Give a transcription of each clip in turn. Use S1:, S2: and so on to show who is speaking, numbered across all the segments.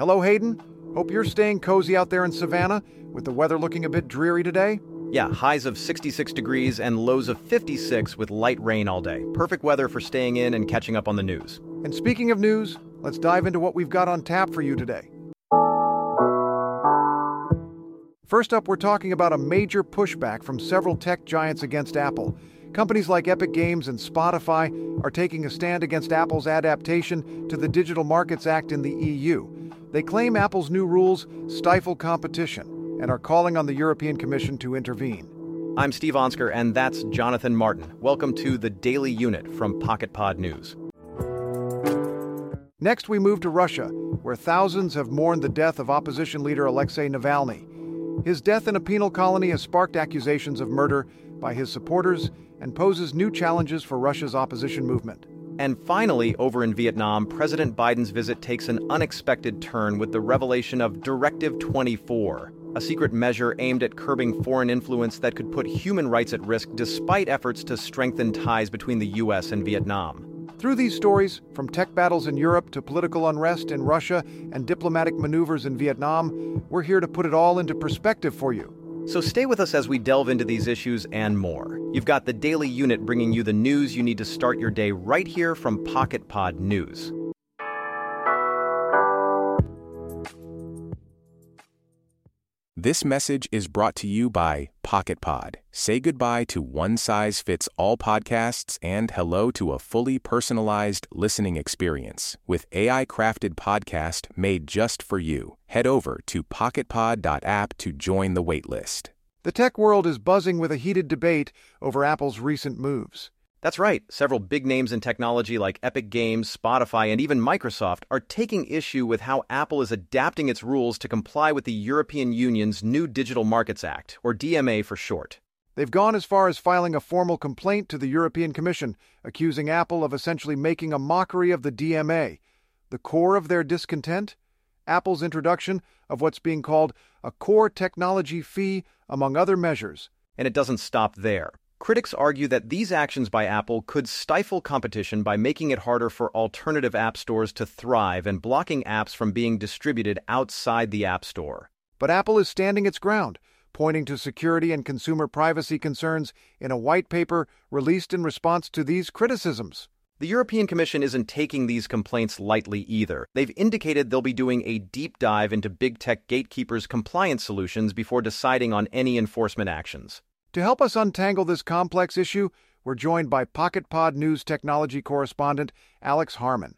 S1: Hello, Hayden. Hope you're staying cozy out there in Savannah, with the weather looking a bit dreary today.
S2: Yeah, highs of 66 degrees and lows of 56 with light rain all day. Perfect weather for staying in and catching up on the news.
S1: And speaking of news, let's dive into what we've got on tap for you today. First up, we're talking about a major pushback from several tech giants against Apple. Companies like Epic Games and Spotify are taking a stand against Apple's adaptation to the Digital Markets Act in the EU. They claim Apple's new rules stifle competition and are calling on the European Commission to intervene.
S2: I'm Steve Onsker, and that's Jonathan Martin. Welcome to the Daily Unit from PocketPod News.
S1: Next, we move to Russia, where thousands have mourned the death of opposition leader Alexei Navalny. His death in a penal colony has sparked accusations of murder by his supporters and poses new challenges for Russia's opposition movement.
S2: And finally, over in Vietnam, President Biden's visit takes an unexpected turn with the revelation of Directive 24, a secret measure aimed at curbing foreign influence that could put human rights at risk despite efforts to strengthen ties between the U.S. and Vietnam.
S1: Through these stories, from tech battles in Europe to political unrest in Russia and diplomatic maneuvers in Vietnam, we're here to put it all into perspective for you.
S2: So stay with us as we delve into these issues and more. You've got the Daily Unit bringing you the news you need to start your day right here from Pocket Pod News.
S3: This message is brought to you by Pocket Pod. Say goodbye to one size fits all podcasts and hello to a fully personalized listening experience with AI crafted podcast made just for you. Head over to pocketpod.app to join the waitlist.
S1: The tech world is buzzing with a heated debate over Apple's recent moves.
S2: That's right. Several big names in technology like Epic Games, Spotify, and even Microsoft are taking issue with how Apple is adapting its rules to comply with the European Union's new Digital Markets Act, or DMA for short.
S1: They've gone as far as filing a formal complaint to the European Commission, accusing Apple of essentially making a mockery of the DMA. The core of their discontent? Apple's introduction of what's being called a core technology fee, among other measures.
S2: And it doesn't stop there. Critics argue that these actions by Apple could stifle competition by making it harder for alternative app stores to thrive and blocking apps from being distributed outside the App Store.
S1: But Apple is standing its ground, pointing to security and consumer privacy concerns in a white paper released in response to these criticisms.
S2: The European Commission isn't taking these complaints lightly either. They've indicated they'll be doing a deep dive into big tech gatekeepers' compliance solutions before deciding on any enforcement actions.
S1: To help us untangle this complex issue, we're joined by PocketPod News technology correspondent Alex Harmon.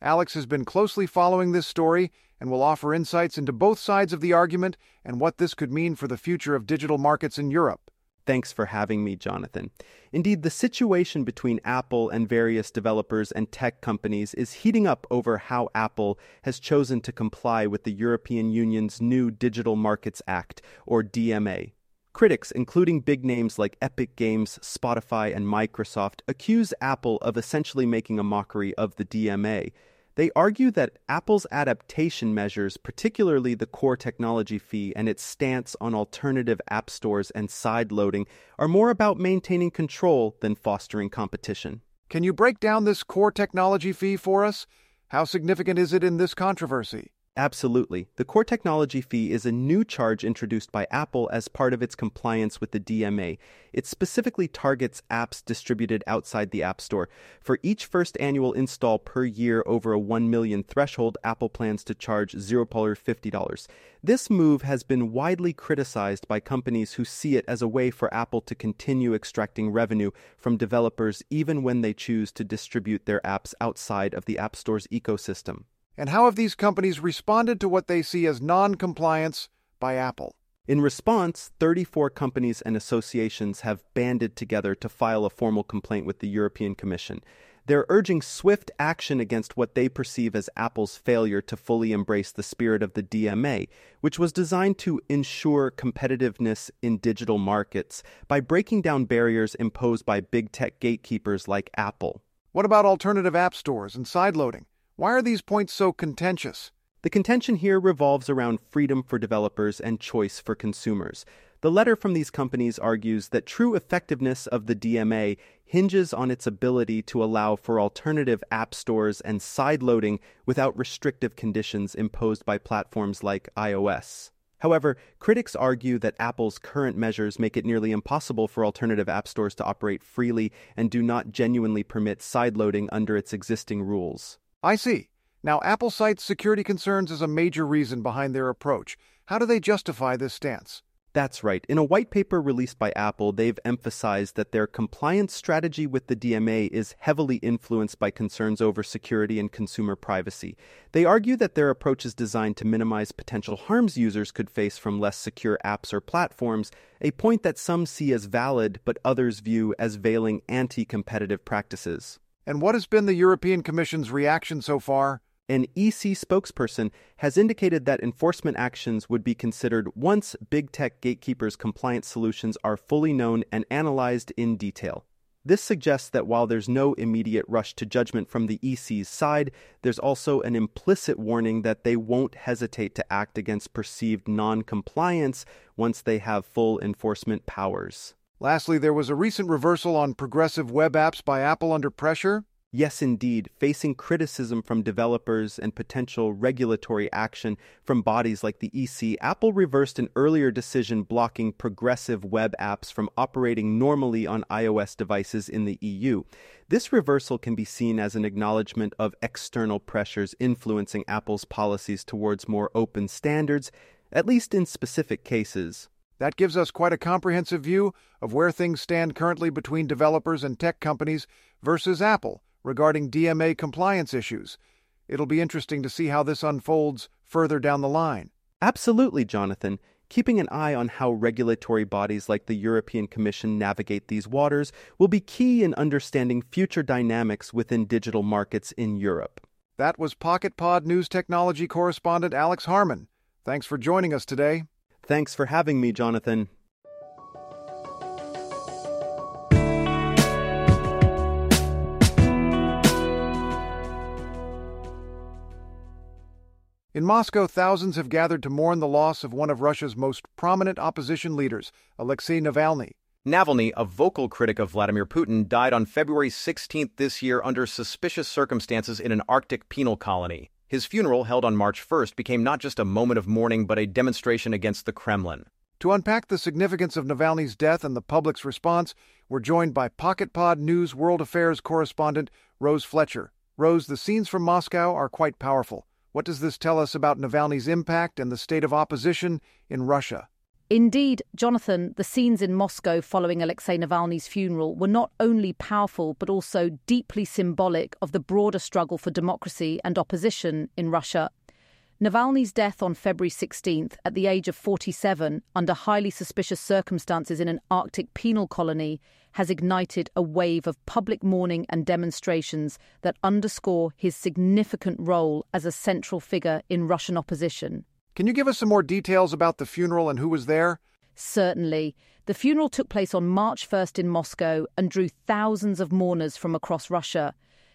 S1: Alex has been closely following this story and will offer insights into both sides of the argument and what this could mean for the future of digital markets in Europe.
S4: Thanks for having me, Jonathan. Indeed, the situation between Apple and various developers and tech companies is heating up over how Apple has chosen to comply with the European Union's new Digital Markets Act, or DMA. Critics, including big names like Epic Games, Spotify, and Microsoft, accuse Apple of essentially making a mockery of the DMA. They argue that Apple's adaptation measures, particularly the core technology fee and its stance on alternative app stores and side loading, are more about maintaining control than fostering competition.
S1: Can you break down this core technology fee for us? How significant is it in this controversy?
S4: Absolutely. The core technology fee is a new charge introduced by Apple as part of its compliance with the DMA. It specifically targets apps distributed outside the App Store. For each first annual install per year over a 1 million threshold, Apple plans to charge $0.50. This move has been widely criticized by companies who see it as a way for Apple to continue extracting revenue from developers even when they choose to distribute their apps outside of the App Store's ecosystem.
S1: And how have these companies responded to what they see as non compliance by Apple?
S4: In response, 34 companies and associations have banded together to file a formal complaint with the European Commission. They're urging swift action against what they perceive as Apple's failure to fully embrace the spirit of the DMA, which was designed to ensure competitiveness in digital markets by breaking down barriers imposed by big tech gatekeepers like Apple.
S1: What about alternative app stores and sideloading? Why are these points so contentious?
S4: The contention here revolves around freedom for developers and choice for consumers. The letter from these companies argues that true effectiveness of the DMA hinges on its ability to allow for alternative app stores and sideloading without restrictive conditions imposed by platforms like iOS. However, critics argue that Apple's current measures make it nearly impossible for alternative app stores to operate freely and do not genuinely permit sideloading under its existing rules.
S1: I see. Now, Apple cites security concerns as a major reason behind their approach. How do they justify this stance?
S4: That's right. In a white paper released by Apple, they've emphasized that their compliance strategy with the DMA is heavily influenced by concerns over security and consumer privacy. They argue that their approach is designed to minimize potential harms users could face from less secure apps or platforms, a point that some see as valid but others view as veiling anti competitive practices.
S1: And what has been the European Commission's reaction so far?
S4: An EC spokesperson has indicated that enforcement actions would be considered once big tech gatekeepers' compliance solutions are fully known and analyzed in detail. This suggests that while there's no immediate rush to judgment from the EC's side, there's also an implicit warning that they won't hesitate to act against perceived non compliance once they have full enforcement powers.
S1: Lastly, there was a recent reversal on progressive web apps by Apple under pressure.
S4: Yes, indeed, facing criticism from developers and potential regulatory action from bodies like the EC, Apple reversed an earlier decision blocking progressive web apps from operating normally on iOS devices in the EU. This reversal can be seen as an acknowledgement of external pressures influencing Apple's policies towards more open standards, at least in specific cases.
S1: That gives us quite a comprehensive view of where things stand currently between developers and tech companies versus Apple regarding DMA compliance issues. It'll be interesting to see how this unfolds further down the line.
S4: Absolutely, Jonathan. Keeping an eye on how regulatory bodies like the European Commission navigate these waters will be key in understanding future dynamics within digital markets in Europe.
S1: That was Pocket Pod news technology correspondent Alex Harmon. Thanks for joining us today.
S4: Thanks for having me, Jonathan.
S1: In Moscow, thousands have gathered to mourn the loss of one of Russia's most prominent opposition leaders, Alexei Navalny.
S2: Navalny, a vocal critic of Vladimir Putin, died on February 16th this year under suspicious circumstances in an Arctic penal colony. His funeral, held on March 1st, became not just a moment of mourning but a demonstration against the Kremlin.
S1: To unpack the significance of Navalny's death and the public's response, we're joined by Pocket Pod News World Affairs correspondent Rose Fletcher. Rose, the scenes from Moscow are quite powerful. What does this tell us about Navalny's impact and the state of opposition in Russia?
S5: Indeed, Jonathan, the scenes in Moscow following Alexei Navalny's funeral were not only powerful but also deeply symbolic of the broader struggle for democracy and opposition in Russia Navalny's death on February 16th at the age of 47 under highly suspicious circumstances in an Arctic penal colony has ignited a wave of public mourning and demonstrations that underscore his significant role as a central figure in Russian opposition.
S1: Can you give us some more details about the funeral and who was there?
S5: Certainly. The funeral took place on March 1st in Moscow and drew thousands of mourners from across Russia.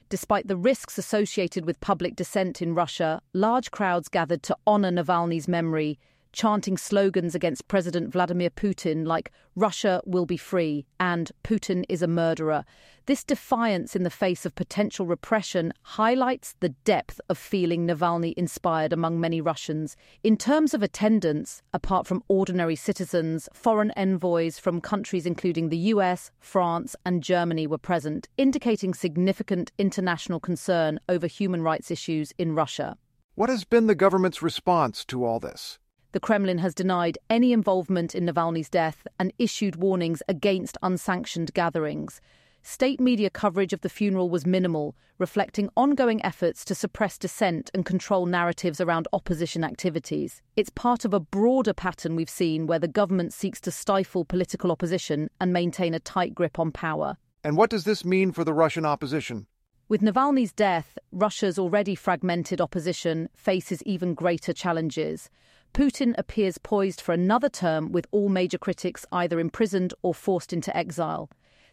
S5: Despite the risks associated with public dissent in Russia, large crowds gathered to honor Navalny's memory, chanting slogans against President Vladimir Putin like Russia will be free and Putin is a murderer. This defiance in the face of potential repression highlights the depth of feeling Navalny inspired among many Russians. In terms of attendance, apart from ordinary citizens, foreign envoys from countries including the US, France, and Germany were present, indicating significant international concern over human rights issues in Russia.
S1: What has been the government's response to all this?
S5: The Kremlin has denied any involvement in Navalny's death and issued warnings against unsanctioned gatherings. State media coverage of the funeral was minimal, reflecting ongoing efforts to suppress dissent and control narratives around opposition activities. It's part of a broader pattern we've seen where the government seeks to stifle political opposition and maintain a tight grip on power.
S1: And what does this mean for the Russian opposition?
S5: With Navalny's death, Russia's already fragmented opposition faces even greater challenges. Putin appears poised for another term with all major critics either imprisoned or forced into exile.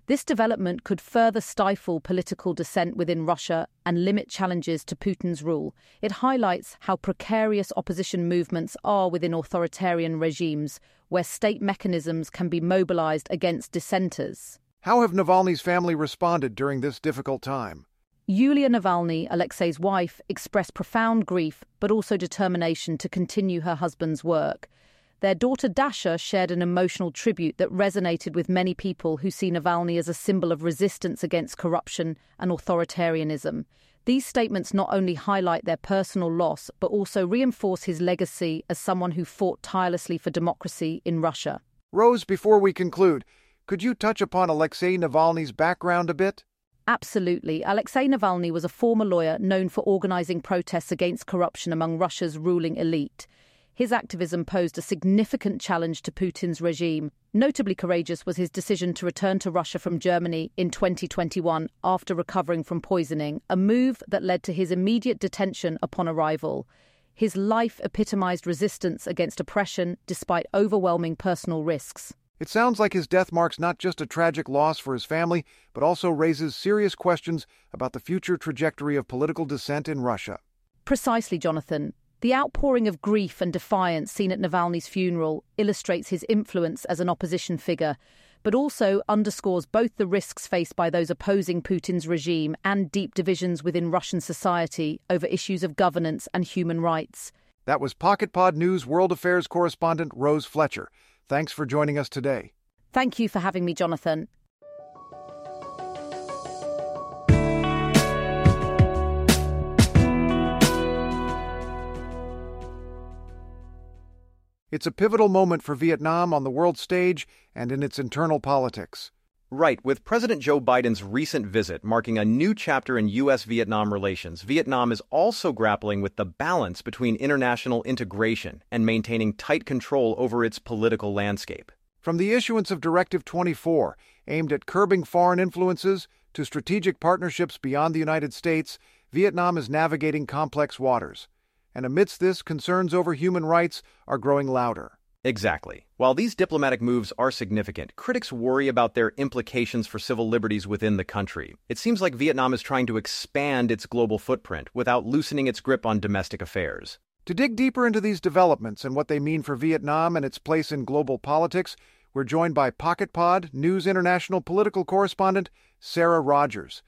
S5: This development could further stifle political dissent within Russia and limit challenges to Putin's rule. It highlights how precarious opposition movements are within authoritarian regimes, where state mechanisms can be mobilized against dissenters.
S1: How have Navalny's family responded during this difficult time?
S5: Yulia Navalny, Alexei's wife, expressed profound grief but also determination to continue her husband's work. Their daughter Dasha shared an emotional tribute that resonated with many people who see Navalny as a symbol of resistance against corruption and authoritarianism. These statements not only highlight their personal loss, but also reinforce his legacy as someone who fought tirelessly for democracy in Russia.
S1: Rose, before we conclude, could you touch upon Alexei Navalny's background a bit?
S5: Absolutely. Alexei Navalny was a former lawyer known for organizing protests against corruption among Russia's ruling elite. His activism posed a significant challenge to Putin's regime. Notably courageous was his decision to return to Russia from Germany in 2021 after recovering from poisoning, a move that led to his immediate detention upon arrival. His life epitomized resistance against oppression despite overwhelming personal risks.
S1: It sounds like his death marks not just a tragic loss for his family, but also raises serious questions about the future trajectory of political dissent in Russia.
S5: Precisely, Jonathan. The outpouring of grief and defiance seen at Navalny's funeral illustrates his influence as an opposition figure, but also underscores both the risks faced by those opposing Putin's regime and deep divisions within Russian society over issues of governance and human rights.
S1: That was Pocket Pod News World Affairs correspondent Rose Fletcher. Thanks for joining us today.
S5: Thank you for having me, Jonathan.
S1: It's a pivotal moment for Vietnam on the world stage and in its internal politics.
S2: Right, with President Joe Biden's recent visit marking a new chapter in U.S. Vietnam relations, Vietnam is also grappling with the balance between international integration and maintaining tight control over its political landscape.
S1: From the issuance of Directive 24, aimed at curbing foreign influences, to strategic partnerships beyond the United States, Vietnam is navigating complex waters and amidst this, concerns over human rights are growing louder.
S2: Exactly. While these diplomatic moves are significant, critics worry about their implications for civil liberties within the country. It seems like Vietnam is trying to expand its global footprint without loosening its grip on domestic affairs.
S1: To dig deeper into these developments and what they mean for Vietnam and its place in global politics, we're joined by Pocket Pod News International political correspondent Sarah Rogers.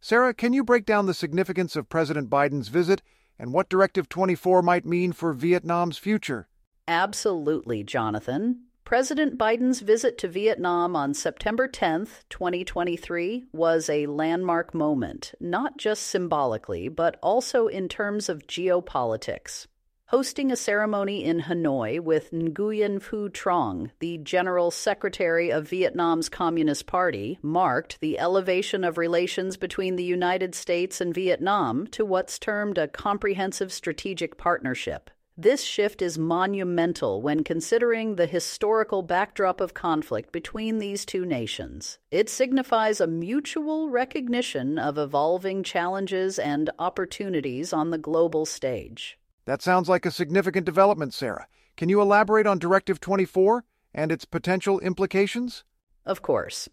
S1: Sarah, can you break down the significance of President Biden's visit and what Directive 24 might mean for Vietnam's future.
S6: Absolutely, Jonathan. President Biden's visit to Vietnam on September 10, 2023, was a landmark moment, not just symbolically, but also in terms of geopolitics hosting a ceremony in Hanoi with Nguyen Phu Trong, the General Secretary of Vietnam's Communist Party, marked the elevation of relations between the United States and Vietnam to what's termed a comprehensive strategic partnership. This shift is monumental when considering the historical backdrop of conflict between these two nations. It signifies a mutual recognition of evolving challenges and opportunities on the global stage.
S1: That sounds like a significant development, Sarah. Can you elaborate on Directive 24 and its potential implications?
S6: Of course.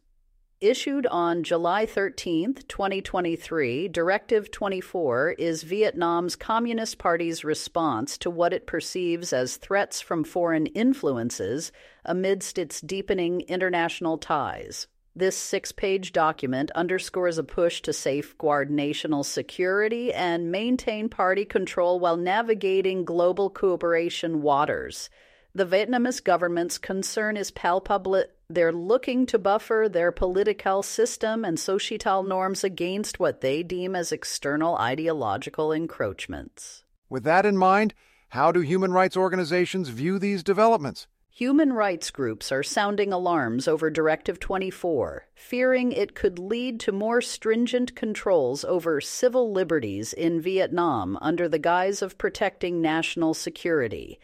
S6: Issued on July 13, 2023, Directive 24 is Vietnam's Communist Party's response to what it perceives as threats from foreign influences amidst its deepening international ties. This six page document underscores a push to safeguard national security and maintain party control while navigating global cooperation waters. The Vietnamese government's concern is palpable. They're looking to buffer their political system and societal norms against what they deem as external ideological encroachments.
S1: With that in mind, how do human rights organizations view these developments?
S6: Human rights groups are sounding alarms over Directive 24, fearing it could lead to more stringent controls over civil liberties in Vietnam under the guise of protecting national security.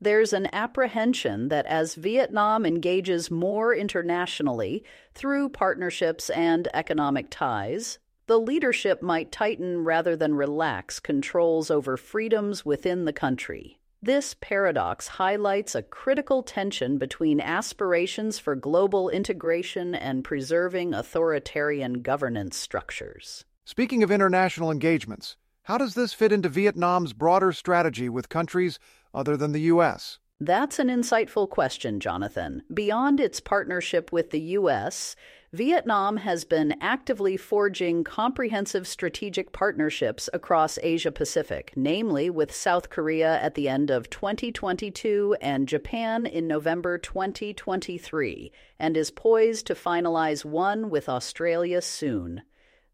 S6: There's an apprehension that as Vietnam engages more internationally through partnerships and economic ties, the leadership might tighten rather than relax controls over freedoms within the country. This paradox highlights a critical tension between aspirations for global integration and preserving authoritarian governance structures.
S1: Speaking of international engagements, how does this fit into Vietnam's broader strategy with countries other than the U.S.?
S6: That's an insightful question, Jonathan. Beyond its partnership with the U.S., Vietnam has been actively forging comprehensive strategic partnerships across Asia Pacific, namely with South Korea at the end of 2022 and Japan in November 2023, and is poised to finalize one with Australia soon.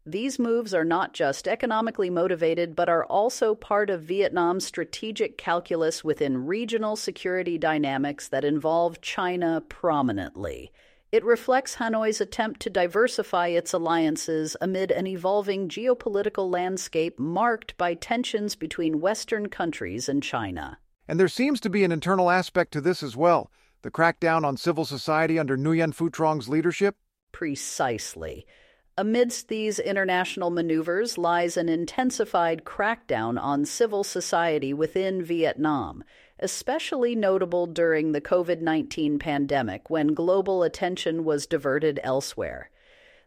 S6: These moves are not just economically motivated, but are also part of Vietnam's strategic calculus within regional security dynamics that involve China prominently. It reflects Hanoi's attempt to diversify its alliances amid an evolving geopolitical landscape marked by tensions between Western countries and China.
S1: And there seems to be an internal aspect to this as well the crackdown on civil society under Nguyen Phu Trong's leadership?
S6: Precisely. Amidst these international maneuvers lies an intensified crackdown on civil society within Vietnam especially notable during the COVID 19 pandemic when global attention was diverted elsewhere.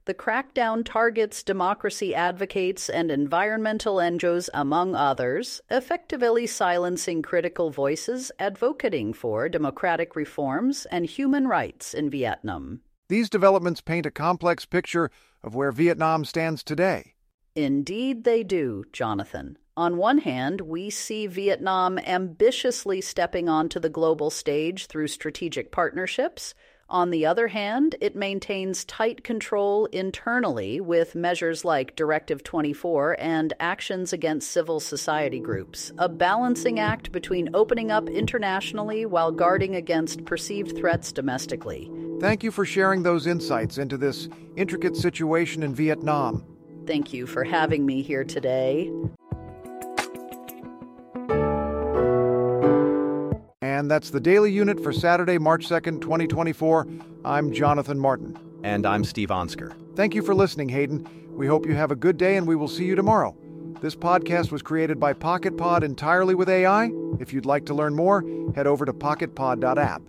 S6: The crackdown targets democracy advocates and environmental NGOs, among others, effectively silencing critical voices advocating for democratic reforms and human rights in Vietnam.
S1: These developments paint a complex picture of where Vietnam stands today.
S6: Indeed, they do, Jonathan. On one hand, we see Vietnam ambitiously stepping onto the global stage through strategic partnerships. On the other hand, it maintains tight control internally with measures like Directive 24 and actions against civil society groups, a balancing act between opening up internationally while guarding against perceived threats domestically.
S1: Thank you for sharing those insights into this intricate situation in Vietnam.
S6: Thank you for having me here today.
S1: And that's the Daily Unit for Saturday, March 2nd, 2024. I'm Jonathan Martin.
S2: And I'm Steve Onsker.
S1: Thank you for listening, Hayden. We hope you have a good day and we will see you tomorrow. This podcast was created by PocketPod entirely with AI. If you'd like to learn more, head over to pocketpod.app.